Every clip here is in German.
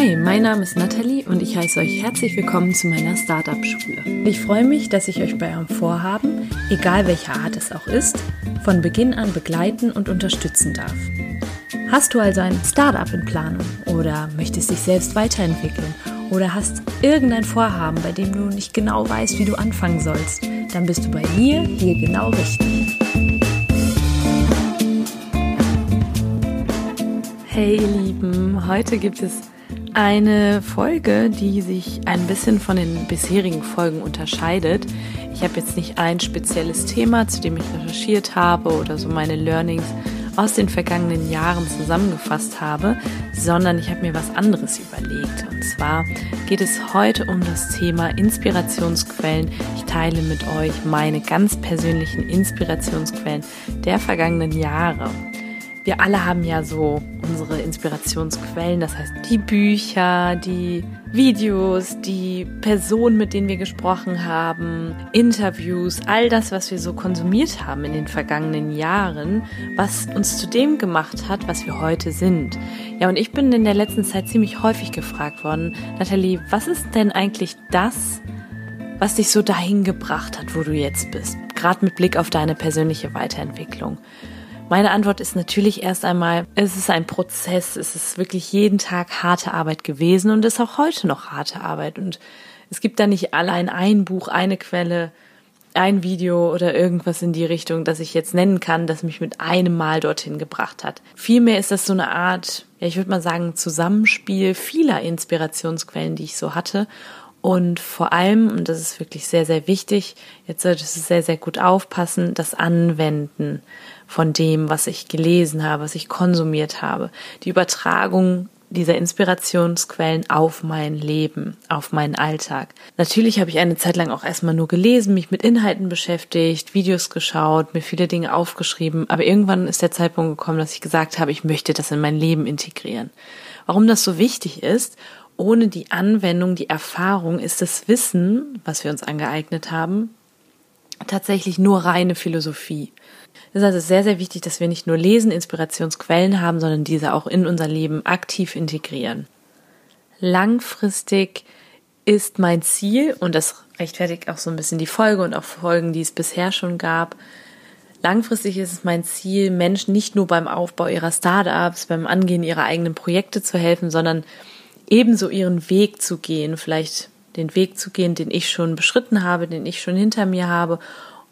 Hi, mein Name ist Nathalie und ich heiße euch herzlich willkommen zu meiner Startup-Schule. Ich freue mich, dass ich euch bei eurem Vorhaben, egal welcher Art es auch ist, von Beginn an begleiten und unterstützen darf. Hast du also ein Startup in Planung oder möchtest dich selbst weiterentwickeln oder hast irgendein Vorhaben, bei dem du nicht genau weißt, wie du anfangen sollst, dann bist du bei mir hier genau richtig. Hey ihr Lieben, heute gibt es eine Folge, die sich ein bisschen von den bisherigen Folgen unterscheidet. Ich habe jetzt nicht ein spezielles Thema, zu dem ich recherchiert habe oder so meine Learnings aus den vergangenen Jahren zusammengefasst habe, sondern ich habe mir was anderes überlegt. Und zwar geht es heute um das Thema Inspirationsquellen. Ich teile mit euch meine ganz persönlichen Inspirationsquellen der vergangenen Jahre wir alle haben ja so unsere Inspirationsquellen, das heißt die Bücher, die Videos, die Personen, mit denen wir gesprochen haben, Interviews, all das, was wir so konsumiert haben in den vergangenen Jahren, was uns zu dem gemacht hat, was wir heute sind. Ja, und ich bin in der letzten Zeit ziemlich häufig gefragt worden, Nathalie, was ist denn eigentlich das, was dich so dahin gebracht hat, wo du jetzt bist? Gerade mit Blick auf deine persönliche Weiterentwicklung. Meine Antwort ist natürlich erst einmal, es ist ein Prozess, es ist wirklich jeden Tag harte Arbeit gewesen und ist auch heute noch harte Arbeit. Und es gibt da nicht allein ein Buch, eine Quelle, ein Video oder irgendwas in die Richtung, das ich jetzt nennen kann, das mich mit einem Mal dorthin gebracht hat. Vielmehr ist das so eine Art, ja, ich würde mal sagen, Zusammenspiel vieler Inspirationsquellen, die ich so hatte. Und vor allem, und das ist wirklich sehr, sehr wichtig, jetzt solltest du sehr, sehr gut aufpassen, das Anwenden von dem, was ich gelesen habe, was ich konsumiert habe. Die Übertragung dieser Inspirationsquellen auf mein Leben, auf meinen Alltag. Natürlich habe ich eine Zeit lang auch erstmal nur gelesen, mich mit Inhalten beschäftigt, Videos geschaut, mir viele Dinge aufgeschrieben, aber irgendwann ist der Zeitpunkt gekommen, dass ich gesagt habe, ich möchte das in mein Leben integrieren. Warum das so wichtig ist, ohne die Anwendung, die Erfahrung ist das Wissen, was wir uns angeeignet haben, tatsächlich nur reine Philosophie. Es ist also sehr, sehr wichtig, dass wir nicht nur lesen, Inspirationsquellen haben, sondern diese auch in unser Leben aktiv integrieren. Langfristig ist mein Ziel, und das rechtfertigt auch so ein bisschen die Folge und auch Folgen, die es bisher schon gab, Langfristig ist es mein Ziel, Menschen nicht nur beim Aufbau ihrer Startups, beim Angehen ihrer eigenen Projekte zu helfen, sondern ebenso ihren Weg zu gehen, vielleicht den Weg zu gehen, den ich schon beschritten habe, den ich schon hinter mir habe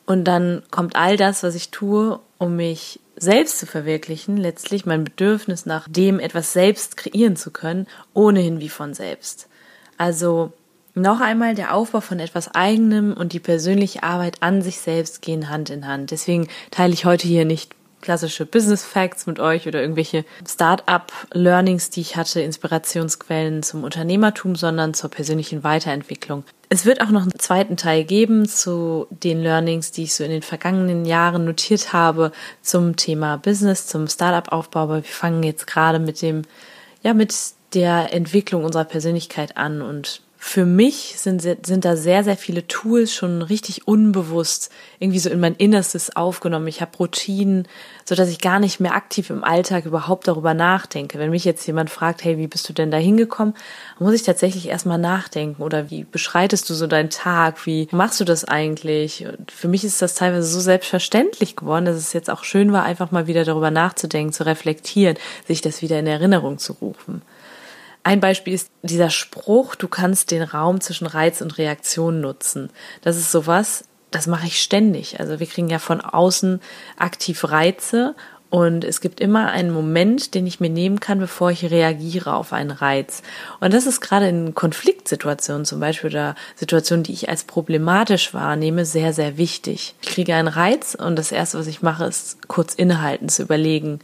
und dann kommt all das, was ich tue, um mich selbst zu verwirklichen, letztlich mein Bedürfnis nach dem etwas selbst kreieren zu können, ohnehin wie von selbst. Also noch einmal, der Aufbau von etwas eigenem und die persönliche Arbeit an sich selbst gehen Hand in Hand. Deswegen teile ich heute hier nicht klassische Business Facts mit euch oder irgendwelche Start-up Learnings, die ich hatte, Inspirationsquellen zum Unternehmertum, sondern zur persönlichen Weiterentwicklung. Es wird auch noch einen zweiten Teil geben zu den Learnings, die ich so in den vergangenen Jahren notiert habe zum Thema Business, zum Startup-Aufbau. Aber wir fangen jetzt gerade mit dem, ja, mit der Entwicklung unserer Persönlichkeit an und für mich sind, sind da sehr, sehr viele Tools schon richtig unbewusst irgendwie so in mein Innerstes aufgenommen. Ich habe Routinen, so dass ich gar nicht mehr aktiv im Alltag überhaupt darüber nachdenke. Wenn mich jetzt jemand fragt, hey, wie bist du denn da hingekommen, muss ich tatsächlich erstmal nachdenken oder wie beschreitest du so deinen Tag? Wie machst du das eigentlich? Und für mich ist das teilweise so selbstverständlich geworden, dass es jetzt auch schön war, einfach mal wieder darüber nachzudenken, zu reflektieren, sich das wieder in Erinnerung zu rufen. Ein Beispiel ist dieser Spruch, du kannst den Raum zwischen Reiz und Reaktion nutzen. Das ist sowas, das mache ich ständig. Also wir kriegen ja von außen aktiv Reize und es gibt immer einen Moment, den ich mir nehmen kann, bevor ich reagiere auf einen Reiz. Und das ist gerade in Konfliktsituationen zum Beispiel oder Situationen, die ich als problematisch wahrnehme, sehr, sehr wichtig. Ich kriege einen Reiz und das Erste, was ich mache, ist kurz innehalten, zu überlegen,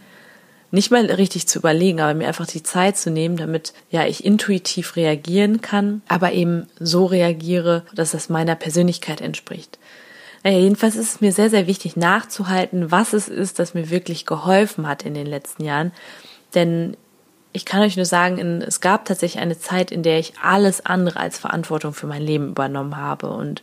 nicht mal richtig zu überlegen, aber mir einfach die Zeit zu nehmen, damit ja ich intuitiv reagieren kann, aber eben so reagiere, dass das meiner Persönlichkeit entspricht. Naja, jedenfalls ist es mir sehr, sehr wichtig nachzuhalten, was es ist, das mir wirklich geholfen hat in den letzten Jahren. Denn ich kann euch nur sagen, es gab tatsächlich eine Zeit, in der ich alles andere als Verantwortung für mein Leben übernommen habe und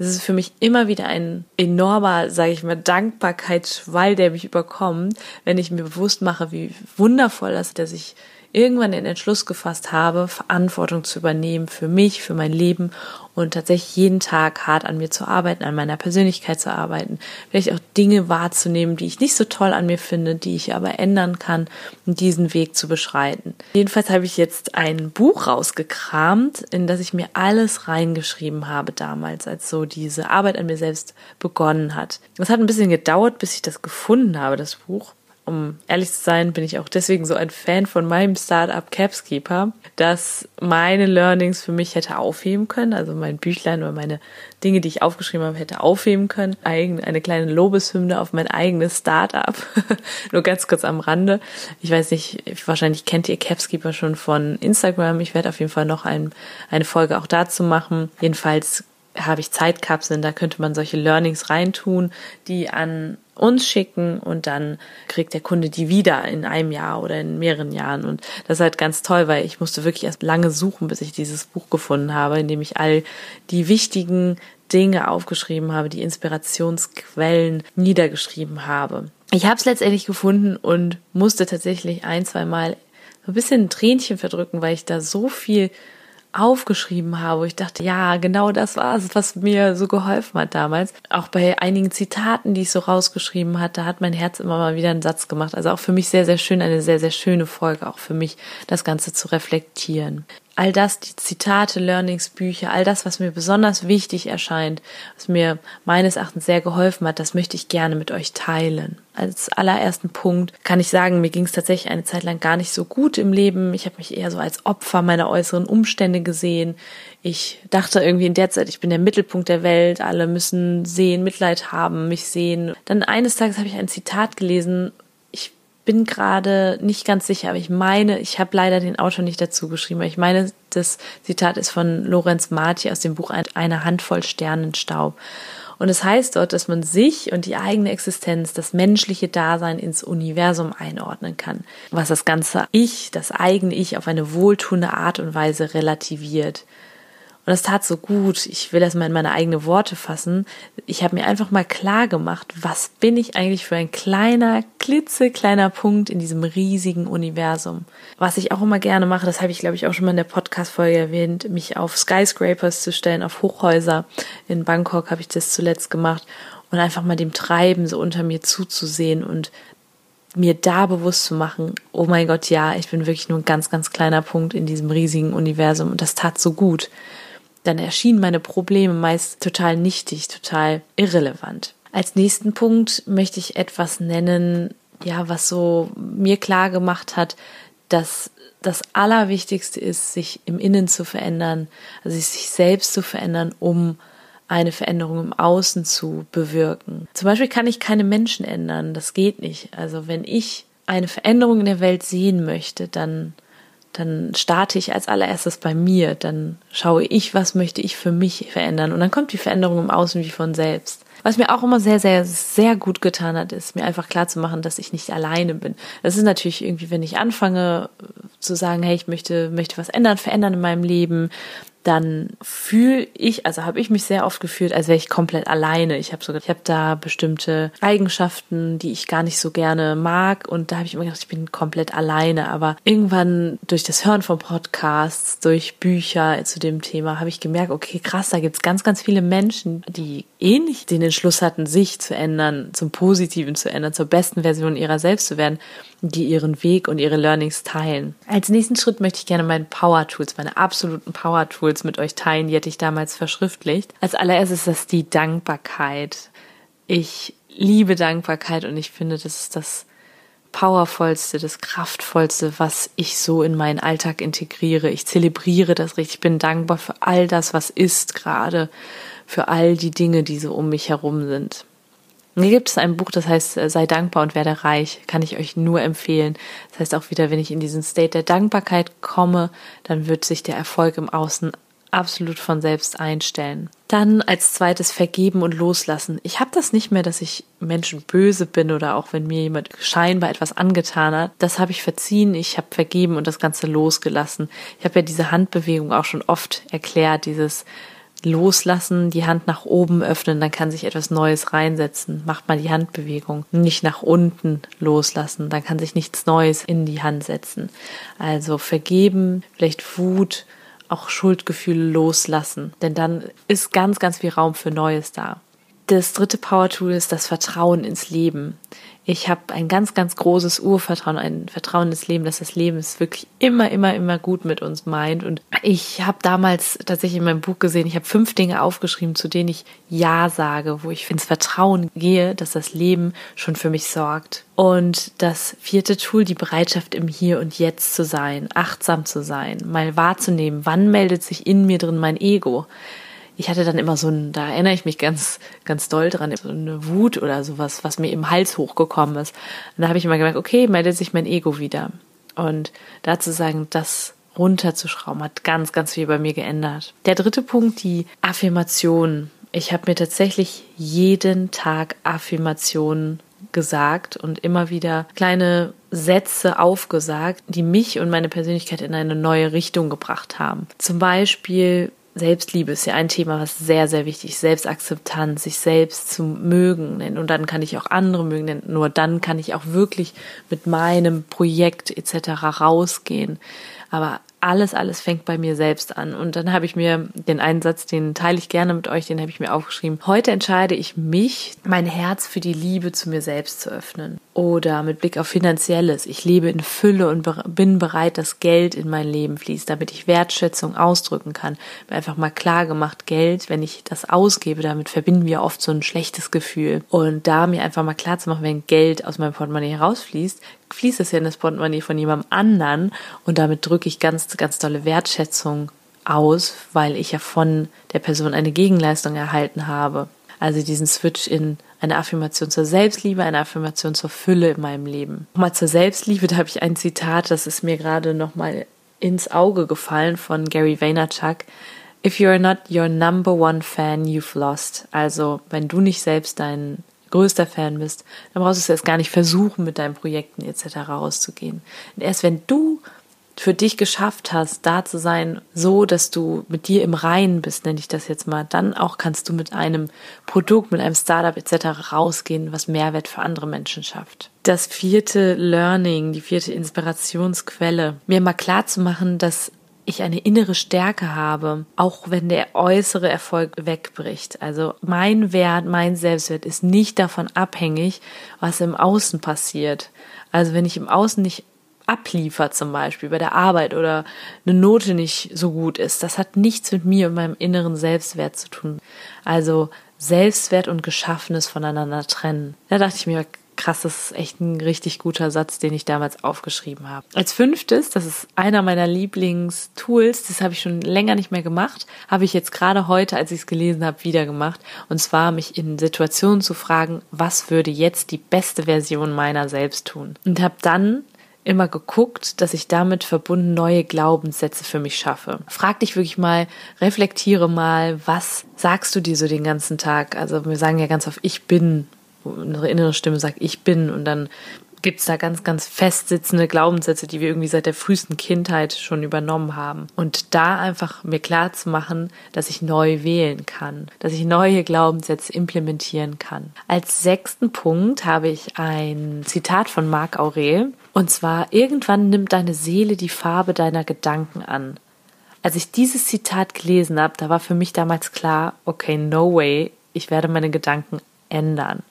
es ist für mich immer wieder ein enormer, sage ich mal, Dankbarkeitsschwall, der mich überkommt, wenn ich mir bewusst mache, wie wundervoll das ist, dass ich irgendwann den Entschluss gefasst habe, Verantwortung zu übernehmen für mich, für mein Leben und tatsächlich jeden Tag hart an mir zu arbeiten, an meiner Persönlichkeit zu arbeiten, vielleicht auch Dinge wahrzunehmen, die ich nicht so toll an mir finde, die ich aber ändern kann und diesen Weg zu beschreiten. Jedenfalls habe ich jetzt ein Buch rausgekramt, in das ich mir alles reingeschrieben habe damals, als so diese Arbeit an mir selbst begonnen hat. Es hat ein bisschen gedauert, bis ich das gefunden habe, das Buch um ehrlich zu sein, bin ich auch deswegen so ein Fan von meinem Startup Capskeeper, das meine Learnings für mich hätte aufheben können, also mein Büchlein oder meine Dinge, die ich aufgeschrieben habe, hätte aufheben können. Eine kleine Lobeshymne auf mein eigenes Startup. Nur ganz kurz am Rande. Ich weiß nicht, wahrscheinlich kennt ihr Capskeeper schon von Instagram. Ich werde auf jeden Fall noch ein, eine Folge auch dazu machen. Jedenfalls habe ich Zeitkapseln, da könnte man solche Learnings reintun, die an uns schicken und dann kriegt der Kunde die wieder in einem Jahr oder in mehreren Jahren. Und das ist halt ganz toll, weil ich musste wirklich erst lange suchen, bis ich dieses Buch gefunden habe, in dem ich all die wichtigen Dinge aufgeschrieben habe, die Inspirationsquellen niedergeschrieben habe. Ich habe es letztendlich gefunden und musste tatsächlich ein, zwei Mal so ein bisschen ein Tränchen verdrücken, weil ich da so viel aufgeschrieben habe, wo ich dachte, ja, genau das war es, was mir so geholfen hat damals. Auch bei einigen Zitaten, die ich so rausgeschrieben hatte, hat mein Herz immer mal wieder einen Satz gemacht. Also auch für mich sehr, sehr schön, eine sehr, sehr schöne Folge, auch für mich das Ganze zu reflektieren all das, die Zitate, Learnings, Bücher, all das, was mir besonders wichtig erscheint, was mir meines Erachtens sehr geholfen hat, das möchte ich gerne mit euch teilen. Als allerersten Punkt kann ich sagen, mir ging es tatsächlich eine Zeit lang gar nicht so gut im Leben. Ich habe mich eher so als Opfer meiner äußeren Umstände gesehen. Ich dachte irgendwie in der Zeit, ich bin der Mittelpunkt der Welt, alle müssen sehen, Mitleid haben, mich sehen. Dann eines Tages habe ich ein Zitat gelesen, bin gerade nicht ganz sicher, aber ich meine, ich habe leider den Autor nicht dazu geschrieben, aber ich meine, das Zitat ist von Lorenz Marti aus dem Buch Eine Handvoll Sternenstaub. Und es heißt dort, dass man sich und die eigene Existenz, das menschliche Dasein ins Universum einordnen kann, was das ganze Ich, das eigene Ich auf eine wohltuende Art und Weise relativiert. Und das tat so gut. Ich will das mal in meine eigenen Worte fassen. Ich habe mir einfach mal klar gemacht, was bin ich eigentlich für ein kleiner, klitzekleiner Punkt in diesem riesigen Universum. Was ich auch immer gerne mache, das habe ich glaube ich auch schon mal in der Podcast-Folge erwähnt, mich auf Skyscrapers zu stellen, auf Hochhäuser. In Bangkok habe ich das zuletzt gemacht und einfach mal dem Treiben so unter mir zuzusehen und mir da bewusst zu machen, oh mein Gott, ja, ich bin wirklich nur ein ganz, ganz kleiner Punkt in diesem riesigen Universum und das tat so gut dann erschienen meine Probleme meist total nichtig, total irrelevant. Als nächsten Punkt möchte ich etwas nennen, ja, was so mir klar gemacht hat, dass das Allerwichtigste ist, sich im Innen zu verändern, also sich selbst zu verändern, um eine Veränderung im Außen zu bewirken. Zum Beispiel kann ich keine Menschen ändern, das geht nicht. Also wenn ich eine Veränderung in der Welt sehen möchte, dann dann starte ich als allererstes bei mir, dann schaue ich, was möchte ich für mich verändern und dann kommt die Veränderung im Außen wie von selbst. Was mir auch immer sehr, sehr, sehr gut getan hat, ist mir einfach klar zu machen, dass ich nicht alleine bin. Das ist natürlich irgendwie, wenn ich anfange zu sagen, hey, ich möchte, möchte was ändern, verändern in meinem Leben, dann fühle ich, also habe ich mich sehr oft gefühlt, als wäre ich komplett alleine. Ich habe sogar, ich habe da bestimmte Eigenschaften, die ich gar nicht so gerne mag und da habe ich immer gedacht, ich bin komplett alleine. Aber irgendwann durch das Hören von Podcasts, durch Bücher zu dem Thema habe ich gemerkt, okay, krass, da gibt's ganz, ganz viele Menschen, die ähnlich den Entschluss hatten, sich zu ändern, zum Positiven zu ändern, zur besten Version ihrer selbst zu werden die ihren Weg und ihre Learnings teilen. Als nächsten Schritt möchte ich gerne meine Power Tools, meine absoluten Power Tools mit euch teilen. Die hätte ich damals verschriftlicht. Als allererstes ist das die Dankbarkeit. Ich liebe Dankbarkeit und ich finde, das ist das powervollste, das kraftvollste, was ich so in meinen Alltag integriere. Ich zelebriere das richtig. Ich bin dankbar für all das, was ist gerade, für all die Dinge, die so um mich herum sind. Hier gibt es ein Buch, das heißt äh, Sei dankbar und werde reich. Kann ich euch nur empfehlen. Das heißt auch wieder, wenn ich in diesen State der Dankbarkeit komme, dann wird sich der Erfolg im Außen absolut von selbst einstellen. Dann als zweites vergeben und loslassen. Ich habe das nicht mehr, dass ich Menschen böse bin oder auch wenn mir jemand scheinbar etwas angetan hat. Das habe ich verziehen, ich habe vergeben und das Ganze losgelassen. Ich habe ja diese Handbewegung auch schon oft erklärt, dieses loslassen, die Hand nach oben öffnen, dann kann sich etwas Neues reinsetzen. Macht mal die Handbewegung. Nicht nach unten loslassen, dann kann sich nichts Neues in die Hand setzen. Also vergeben, vielleicht Wut, auch Schuldgefühle loslassen, denn dann ist ganz, ganz viel Raum für Neues da. Das dritte Power-Tool ist das Vertrauen ins Leben. Ich habe ein ganz, ganz großes Urvertrauen, ein Vertrauen ins Leben, dass das Leben es wirklich immer, immer, immer gut mit uns meint. Und ich habe damals tatsächlich in meinem Buch gesehen, ich habe fünf Dinge aufgeschrieben, zu denen ich Ja sage, wo ich ins Vertrauen gehe, dass das Leben schon für mich sorgt. Und das vierte Tool, die Bereitschaft im Hier und Jetzt zu sein, achtsam zu sein, mal wahrzunehmen, wann meldet sich in mir drin mein Ego ich hatte dann immer so ein, da erinnere ich mich ganz, ganz doll dran, so eine Wut oder sowas, was mir im Hals hochgekommen ist. Und da habe ich immer gemerkt, okay, meldet sich mein Ego wieder. Und dazu sagen, das runterzuschrauben, hat ganz, ganz viel bei mir geändert. Der dritte Punkt, die Affirmation. Ich habe mir tatsächlich jeden Tag Affirmationen gesagt und immer wieder kleine Sätze aufgesagt, die mich und meine Persönlichkeit in eine neue Richtung gebracht haben. Zum Beispiel Selbstliebe ist ja ein Thema, was sehr, sehr wichtig ist. Selbstakzeptanz, sich selbst zu mögen. Und dann kann ich auch andere mögen. Nur dann kann ich auch wirklich mit meinem Projekt etc. rausgehen. Aber alles, alles fängt bei mir selbst an. Und dann habe ich mir den einen Satz, den teile ich gerne mit euch, den habe ich mir aufgeschrieben. Heute entscheide ich mich, mein Herz für die Liebe zu mir selbst zu öffnen. Oder mit Blick auf Finanzielles. Ich lebe in Fülle und bin bereit, dass Geld in mein Leben fließt, damit ich Wertschätzung ausdrücken kann. Einfach mal klar gemacht, Geld, wenn ich das ausgebe, damit verbinden wir oft so ein schlechtes Gefühl. Und da mir einfach mal klar zu machen, wenn Geld aus meinem Portemonnaie herausfließt, fließt es ja in das Portemonnaie von jemandem anderen und damit drücke ich ganz, ganz tolle Wertschätzung aus, weil ich ja von der Person eine Gegenleistung erhalten habe. Also diesen Switch in eine Affirmation zur Selbstliebe, eine Affirmation zur Fülle in meinem Leben. Nochmal zur Selbstliebe, da habe ich ein Zitat, das ist mir gerade nochmal ins Auge gefallen von Gary Vaynerchuk. If you are not your number one fan, you've lost. Also, wenn du nicht selbst dein größter Fan bist, dann brauchst du es erst gar nicht versuchen, mit deinen Projekten etc. rauszugehen. Und erst wenn du für dich geschafft hast, da zu sein, so dass du mit dir im Reinen bist, nenne ich das jetzt mal, dann auch kannst du mit einem Produkt, mit einem Startup etc. rausgehen, was Mehrwert für andere Menschen schafft. Das vierte Learning, die vierte Inspirationsquelle, mir mal klar zu machen, dass ich eine innere Stärke habe, auch wenn der äußere Erfolg wegbricht. Also mein Wert, mein Selbstwert ist nicht davon abhängig, was im Außen passiert. Also wenn ich im Außen nicht abliefer zum Beispiel bei der Arbeit oder eine Note nicht so gut ist, das hat nichts mit mir und meinem inneren Selbstwert zu tun. Also Selbstwert und Geschaffenes voneinander trennen. Da dachte ich mir, krass, das ist echt ein richtig guter Satz, den ich damals aufgeschrieben habe. Als fünftes, das ist einer meiner Lieblingstools, das habe ich schon länger nicht mehr gemacht, habe ich jetzt gerade heute, als ich es gelesen habe, wieder gemacht. Und zwar mich in Situationen zu fragen, was würde jetzt die beste Version meiner selbst tun? Und habe dann immer geguckt, dass ich damit verbunden neue Glaubenssätze für mich schaffe. Frag dich wirklich mal, reflektiere mal, was sagst du dir so den ganzen Tag? Also wir sagen ja ganz oft, ich bin wo unsere innere Stimme sagt, ich bin und dann gibt es da ganz, ganz festsitzende Glaubenssätze, die wir irgendwie seit der frühesten Kindheit schon übernommen haben. Und da einfach mir klar zu machen, dass ich neu wählen kann, dass ich neue Glaubenssätze implementieren kann. Als sechsten Punkt habe ich ein Zitat von Marc Aurel. Und zwar, irgendwann nimmt deine Seele die Farbe deiner Gedanken an. Als ich dieses Zitat gelesen habe, da war für mich damals klar, okay, no way, ich werde meine Gedanken ändern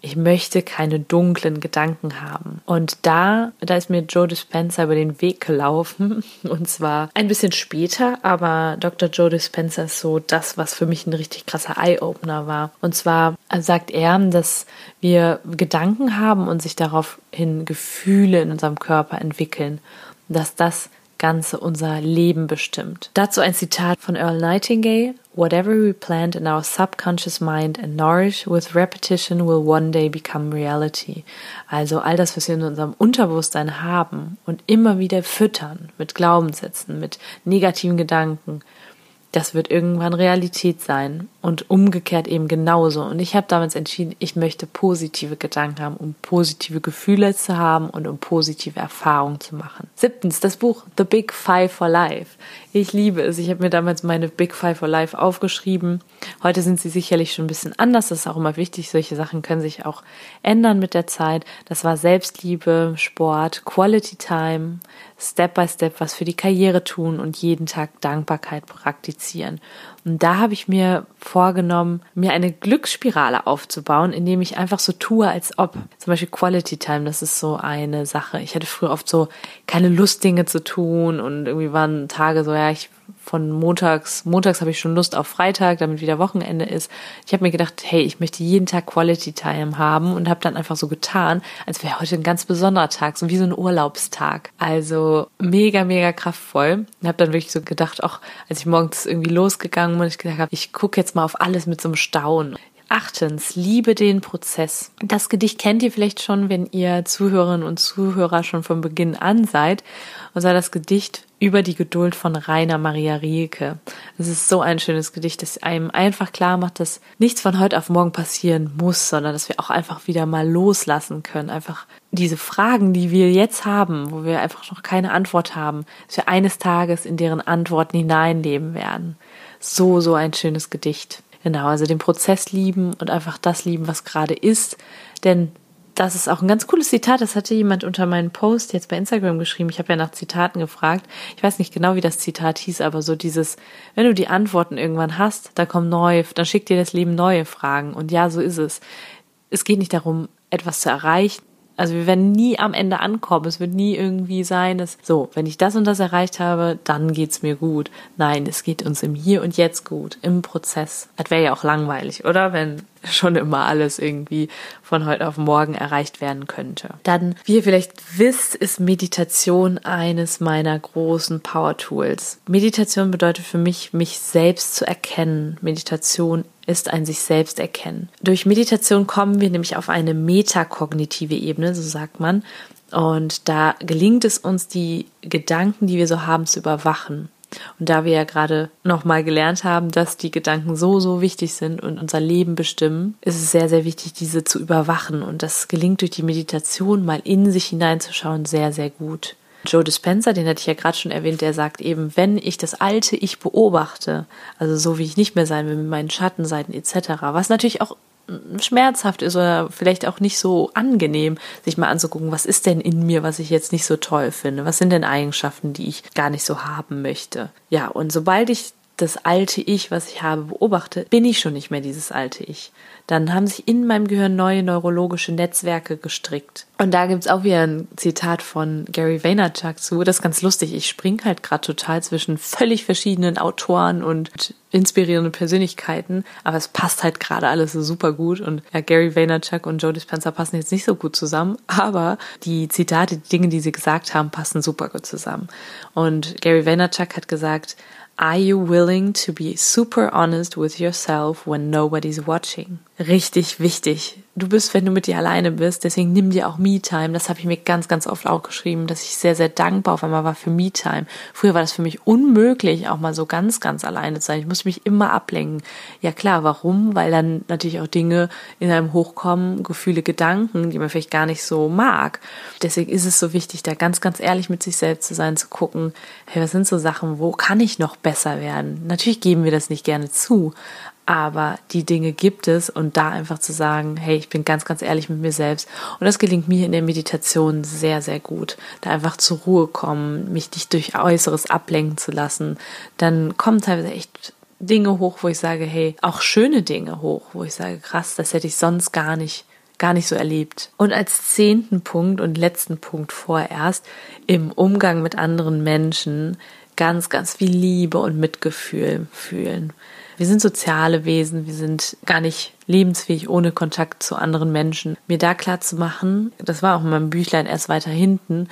ich möchte keine dunklen Gedanken haben. Und da, da ist mir Joe Dispenza über den Weg gelaufen. Und zwar ein bisschen später, aber Dr. Joe Dispenza ist so das, was für mich ein richtig krasser Eye-Opener war. Und zwar sagt er, dass wir Gedanken haben und sich daraufhin Gefühle in unserem Körper entwickeln. Dass das Ganze unser Leben bestimmt. Dazu ein Zitat von Earl Nightingale. Whatever we plant in our subconscious mind and nourish with repetition will one day become reality. Also all das, was wir in unserem Unterbewusstsein haben und immer wieder füttern mit Glaubenssätzen, mit negativen Gedanken, das wird irgendwann Realität sein. Und umgekehrt eben genauso. Und ich habe damals entschieden, ich möchte positive Gedanken haben, um positive Gefühle zu haben und um positive Erfahrungen zu machen. Siebtens, das Buch The Big Five for Life. Ich liebe es. Ich habe mir damals meine Big Five for Life aufgeschrieben. Heute sind sie sicherlich schon ein bisschen anders. Das ist auch immer wichtig. Solche Sachen können sich auch ändern mit der Zeit. Das war Selbstliebe, Sport, Quality Time, Step by Step was für die Karriere tun und jeden Tag Dankbarkeit praktizieren. Und da habe ich mir vorgenommen, mir eine Glücksspirale aufzubauen, indem ich einfach so tue, als ob. Zum Beispiel Quality Time, das ist so eine Sache. Ich hatte früher oft so keine Lust, Dinge zu tun und irgendwie waren Tage so, ja, ich von montags, montags habe ich schon Lust auf Freitag, damit wieder Wochenende ist. Ich habe mir gedacht, hey, ich möchte jeden Tag Quality Time haben und habe dann einfach so getan, als wäre heute ein ganz besonderer Tag, so wie so ein Urlaubstag. Also mega, mega kraftvoll. Und habe dann wirklich so gedacht, auch als ich morgens irgendwie losgegangen bin, ich gedacht habe, ich gucke jetzt mal auf alles mit so einem Staunen. Achtens, liebe den Prozess. Das Gedicht kennt ihr vielleicht schon, wenn ihr Zuhörerinnen und Zuhörer schon von Beginn an seid. Und zwar das Gedicht über die Geduld von Rainer Maria Rilke. Es ist so ein schönes Gedicht, das einem einfach klar macht, dass nichts von heute auf morgen passieren muss, sondern dass wir auch einfach wieder mal loslassen können. Einfach diese Fragen, die wir jetzt haben, wo wir einfach noch keine Antwort haben, dass wir eines Tages in deren Antworten hineinleben werden. So, so ein schönes Gedicht. Genau, also den Prozess lieben und einfach das lieben, was gerade ist. Denn das ist auch ein ganz cooles Zitat. Das hatte jemand unter meinen Post jetzt bei Instagram geschrieben. Ich habe ja nach Zitaten gefragt. Ich weiß nicht genau, wie das Zitat hieß, aber so dieses, wenn du die Antworten irgendwann hast, da kommen neue, dann schickt dir das Leben neue Fragen. Und ja, so ist es. Es geht nicht darum, etwas zu erreichen, also wir werden nie am Ende ankommen. Es wird nie irgendwie sein, dass so, wenn ich das und das erreicht habe, dann geht's mir gut. Nein, es geht uns im Hier und Jetzt gut, im Prozess. Das wäre ja auch langweilig, oder? Wenn schon immer alles irgendwie von heute auf morgen erreicht werden könnte. Dann, wie ihr vielleicht wisst, ist Meditation eines meiner großen Power Tools. Meditation bedeutet für mich, mich selbst zu erkennen. Meditation ist ein sich selbst erkennen. Durch Meditation kommen wir nämlich auf eine metakognitive Ebene, so sagt man. Und da gelingt es uns, die Gedanken, die wir so haben, zu überwachen. Und da wir ja gerade nochmal gelernt haben, dass die Gedanken so, so wichtig sind und unser Leben bestimmen, ist es sehr, sehr wichtig, diese zu überwachen. Und das gelingt durch die Meditation mal in sich hineinzuschauen sehr, sehr gut. Joe Dispenza, den hatte ich ja gerade schon erwähnt, der sagt eben, wenn ich das alte Ich beobachte, also so wie ich nicht mehr sein will mit meinen Schattenseiten etc., was natürlich auch schmerzhaft ist oder vielleicht auch nicht so angenehm, sich mal anzugucken, was ist denn in mir, was ich jetzt nicht so toll finde? Was sind denn Eigenschaften, die ich gar nicht so haben möchte? Ja, und sobald ich das alte Ich, was ich habe, beobachte, bin ich schon nicht mehr dieses alte Ich dann haben sich in meinem Gehirn neue neurologische Netzwerke gestrickt. Und da gibt's auch wieder ein Zitat von Gary Vaynerchuk zu. Das ist ganz lustig. Ich spring halt gerade total zwischen völlig verschiedenen Autoren und inspirierenden Persönlichkeiten, aber es passt halt gerade alles so super gut. Und ja, Gary Vaynerchuk und Joe Dispenza passen jetzt nicht so gut zusammen, aber die Zitate, die Dinge, die sie gesagt haben, passen super gut zusammen. Und Gary Vaynerchuk hat gesagt, Are you willing to be super honest with yourself when nobody's watching? Richtig wichtig du bist, wenn du mit dir alleine bist. Deswegen nimm dir auch Me-Time. Das habe ich mir ganz, ganz oft auch geschrieben, dass ich sehr, sehr dankbar auf einmal war für Me-Time. Früher war das für mich unmöglich, auch mal so ganz, ganz alleine zu sein. Ich musste mich immer ablenken. Ja klar, warum? Weil dann natürlich auch Dinge in einem hochkommen, Gefühle, Gedanken, die man vielleicht gar nicht so mag. Deswegen ist es so wichtig, da ganz, ganz ehrlich mit sich selbst zu sein, zu gucken, hey, was sind so Sachen, wo kann ich noch besser werden? Natürlich geben wir das nicht gerne zu, aber die Dinge gibt es und da einfach zu sagen, hey, ich bin ganz, ganz ehrlich mit mir selbst. Und das gelingt mir in der Meditation sehr, sehr gut. Da einfach zur Ruhe kommen, mich nicht durch Äußeres ablenken zu lassen. Dann kommen teilweise echt Dinge hoch, wo ich sage, hey, auch schöne Dinge hoch, wo ich sage, krass, das hätte ich sonst gar nicht gar nicht so erlebt. Und als zehnten Punkt und letzten Punkt vorerst im Umgang mit anderen Menschen ganz, ganz viel Liebe und Mitgefühl fühlen. Wir sind soziale Wesen, wir sind gar nicht lebensfähig ohne Kontakt zu anderen Menschen. Mir da klar zu machen, das war auch in meinem Büchlein erst weiter hinten,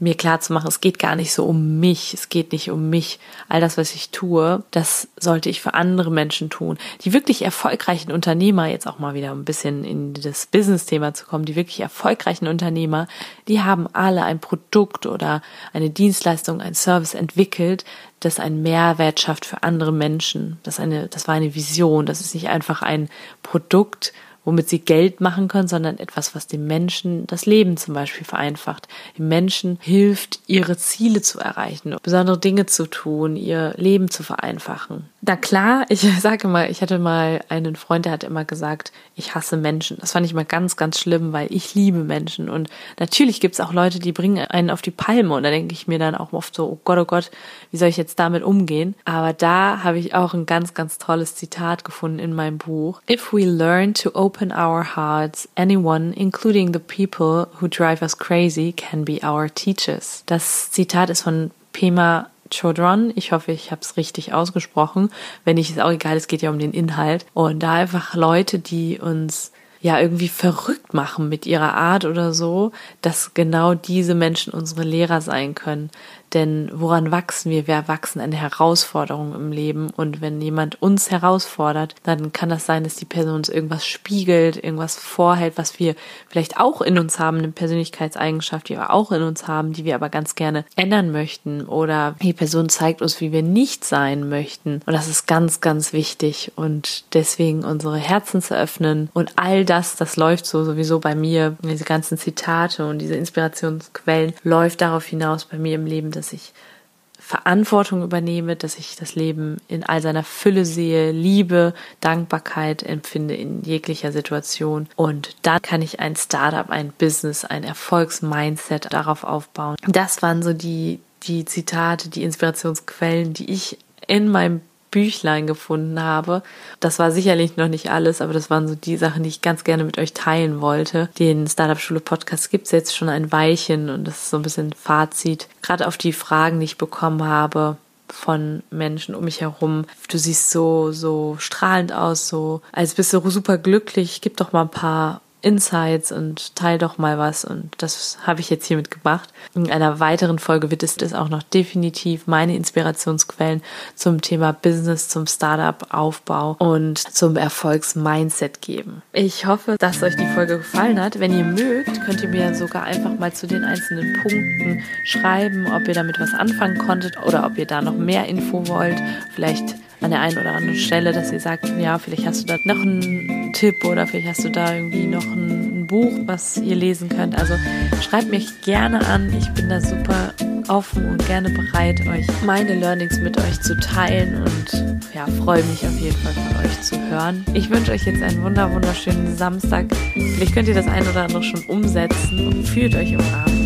mir klar zu machen, es geht gar nicht so um mich, es geht nicht um mich. All das, was ich tue, das sollte ich für andere Menschen tun. Die wirklich erfolgreichen Unternehmer, jetzt auch mal wieder ein bisschen in das Business-Thema zu kommen, die wirklich erfolgreichen Unternehmer, die haben alle ein Produkt oder eine Dienstleistung, ein Service entwickelt, das einen Mehrwert schafft für andere Menschen. Das, eine, das war eine Vision, das ist nicht einfach ein Produkt, womit sie Geld machen können, sondern etwas, was dem Menschen das Leben zum Beispiel vereinfacht. Dem Menschen hilft, ihre Ziele zu erreichen, besondere Dinge zu tun, ihr Leben zu vereinfachen. Na klar, ich sage mal, ich hatte mal einen Freund, der hat immer gesagt, ich hasse Menschen. Das fand ich mal ganz, ganz schlimm, weil ich liebe Menschen. Und natürlich gibt es auch Leute, die bringen einen auf die Palme. Und da denke ich mir dann auch oft so, oh Gott, oh Gott, wie soll ich jetzt damit umgehen? Aber da habe ich auch ein ganz, ganz tolles Zitat gefunden in meinem Buch. If we learn to open our hearts, anyone, including the people who drive us crazy, can be our teachers. Das Zitat ist von Pema Chodron. Ich hoffe, ich habe es richtig ausgesprochen. Wenn nicht, ist auch egal, es geht ja um den Inhalt. Und da einfach Leute, die uns ja irgendwie verrückt machen mit ihrer Art oder so, dass genau diese Menschen unsere Lehrer sein können. Denn woran wachsen wir? Wir wachsen eine Herausforderung im Leben. Und wenn jemand uns herausfordert, dann kann das sein, dass die Person uns irgendwas spiegelt, irgendwas vorhält, was wir vielleicht auch in uns haben, eine Persönlichkeitseigenschaft, die wir auch in uns haben, die wir aber ganz gerne ändern möchten. Oder die Person zeigt uns, wie wir nicht sein möchten. Und das ist ganz, ganz wichtig. Und deswegen unsere Herzen zu öffnen. Und all das, das läuft so sowieso bei mir, diese ganzen Zitate und diese Inspirationsquellen, läuft darauf hinaus bei mir im Leben, dass ich Verantwortung übernehme, dass ich das Leben in all seiner Fülle sehe, Liebe, Dankbarkeit empfinde in jeglicher Situation. Und dann kann ich ein Startup, ein Business, ein Erfolgsmindset darauf aufbauen. Das waren so die, die Zitate, die Inspirationsquellen, die ich in meinem Büchlein gefunden habe. Das war sicherlich noch nicht alles, aber das waren so die Sachen, die ich ganz gerne mit euch teilen wollte. Den Startup Schule Podcast gibt es jetzt schon ein Weilchen und das ist so ein bisschen Fazit. Gerade auf die Fragen, die ich bekommen habe von Menschen um mich herum. Du siehst so, so strahlend aus, so als bist du super glücklich. Gib doch mal ein paar Insights und teil doch mal was. Und das habe ich jetzt hiermit gemacht. In einer weiteren Folge wird es auch noch definitiv meine Inspirationsquellen zum Thema Business, zum Startup-Aufbau und zum Erfolgsmindset geben. Ich hoffe, dass euch die Folge gefallen hat. Wenn ihr mögt, könnt ihr mir sogar einfach mal zu den einzelnen Punkten schreiben, ob ihr damit was anfangen konntet oder ob ihr da noch mehr Info wollt. Vielleicht an der einen oder anderen Stelle, dass ihr sagt, ja, vielleicht hast du da noch einen Tipp oder vielleicht hast du da irgendwie noch ein, ein Buch, was ihr lesen könnt. Also schreibt mich gerne an. Ich bin da super offen und gerne bereit, euch meine Learnings mit euch zu teilen und ja, freue mich auf jeden Fall von euch zu hören. Ich wünsche euch jetzt einen wunder wunderschönen Samstag. Vielleicht könnt ihr das ein oder andere schon umsetzen und fühlt euch im Abend.